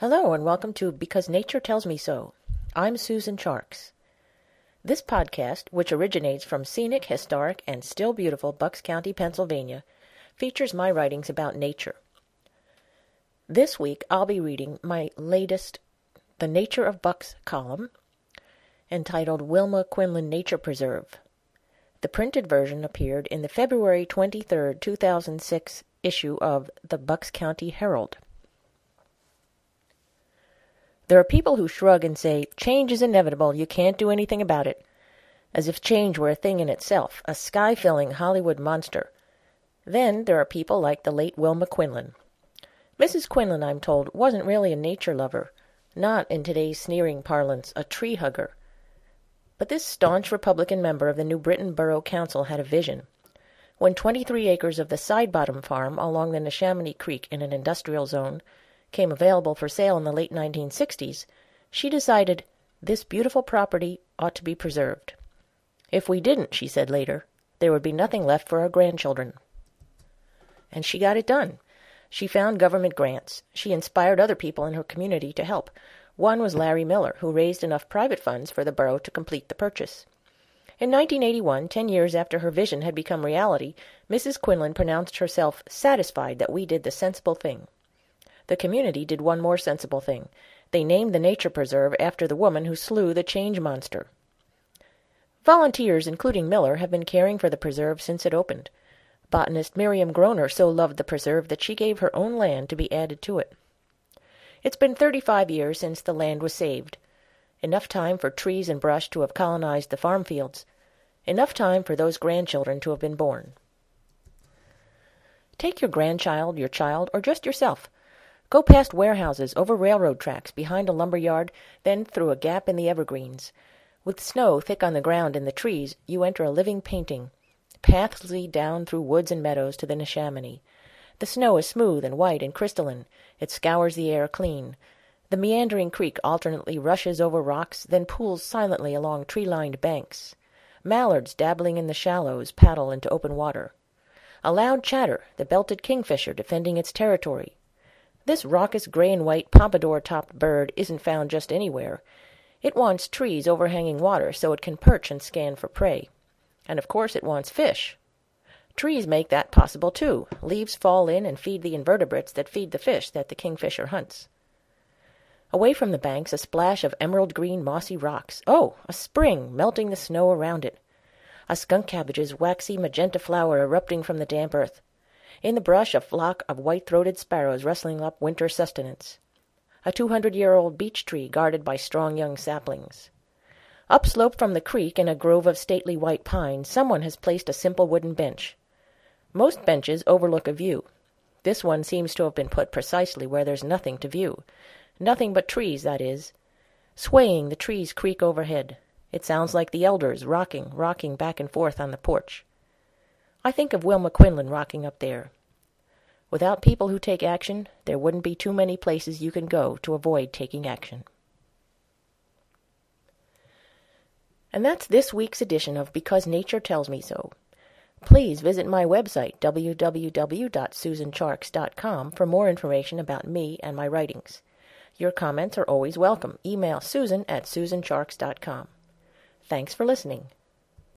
Hello, and welcome to Because Nature Tells Me So. I'm Susan Charkes. This podcast, which originates from scenic, historic, and still beautiful Bucks County, Pennsylvania, features my writings about nature. This week, I'll be reading my latest The Nature of Bucks column, entitled Wilma Quinlan Nature Preserve. The printed version appeared in the February 23, 2006 issue of the Bucks County Herald. There are people who shrug and say, change is inevitable, you can't do anything about it, as if change were a thing in itself, a sky filling Hollywood monster. Then there are people like the late Wilma Quinlan. Mrs. Quinlan, I'm told, wasn't really a nature lover, not, in today's sneering parlance, a tree hugger. But this staunch Republican member of the New Britain Borough Council had a vision. When 23 acres of the Sidebottom farm along the Neshaminy Creek in an industrial zone came available for sale in the late 1960s, she decided this beautiful property ought to be preserved. If we didn't, she said later, there would be nothing left for our grandchildren. And she got it done. She found government grants. She inspired other people in her community to help. One was Larry Miller, who raised enough private funds for the borough to complete the purchase. In 1981, ten years after her vision had become reality, Mrs. Quinlan pronounced herself satisfied that we did the sensible thing the community did one more sensible thing. They named the nature preserve after the woman who slew the change monster. Volunteers, including Miller, have been caring for the preserve since it opened. Botanist Miriam Groner so loved the preserve that she gave her own land to be added to it. It's been thirty-five years since the land was saved. Enough time for trees and brush to have colonized the farm fields. Enough time for those grandchildren to have been born. Take your grandchild, your child, or just yourself. Go past warehouses, over railroad tracks, behind a lumber yard, then through a gap in the evergreens. With snow thick on the ground and the trees, you enter a living painting. Paths lead down through woods and meadows to the Neshaminy. The snow is smooth and white and crystalline. It scours the air clean. The meandering creek alternately rushes over rocks, then pools silently along tree-lined banks. Mallards dabbling in the shallows paddle into open water. A loud chatter, the belted kingfisher defending its territory. This raucous gray and white pompadour-topped bird isn't found just anywhere. It wants trees overhanging water so it can perch and scan for prey. And of course it wants fish. Trees make that possible too. Leaves fall in and feed the invertebrates that feed the fish that the kingfisher hunts. Away from the banks, a splash of emerald green mossy rocks. Oh, a spring, melting the snow around it. A skunk cabbage's waxy magenta flower erupting from the damp earth. In the brush a flock of white-throated sparrows rustling up winter sustenance. A two-hundred-year-old beech tree guarded by strong young saplings. Upslope from the creek in a grove of stately white pines someone has placed a simple wooden bench. Most benches overlook a view. This one seems to have been put precisely where there's nothing to view. Nothing but trees, that is. Swaying, the trees creak overhead. It sounds like the elders rocking, rocking back and forth on the porch. I think of Wilma Quinlan rocking up there. Without people who take action, there wouldn't be too many places you can go to avoid taking action. And that's this week's edition of Because Nature Tells Me So. Please visit my website, www.susancharkes.com, for more information about me and my writings. Your comments are always welcome. Email susan at susancharkes.com. Thanks for listening.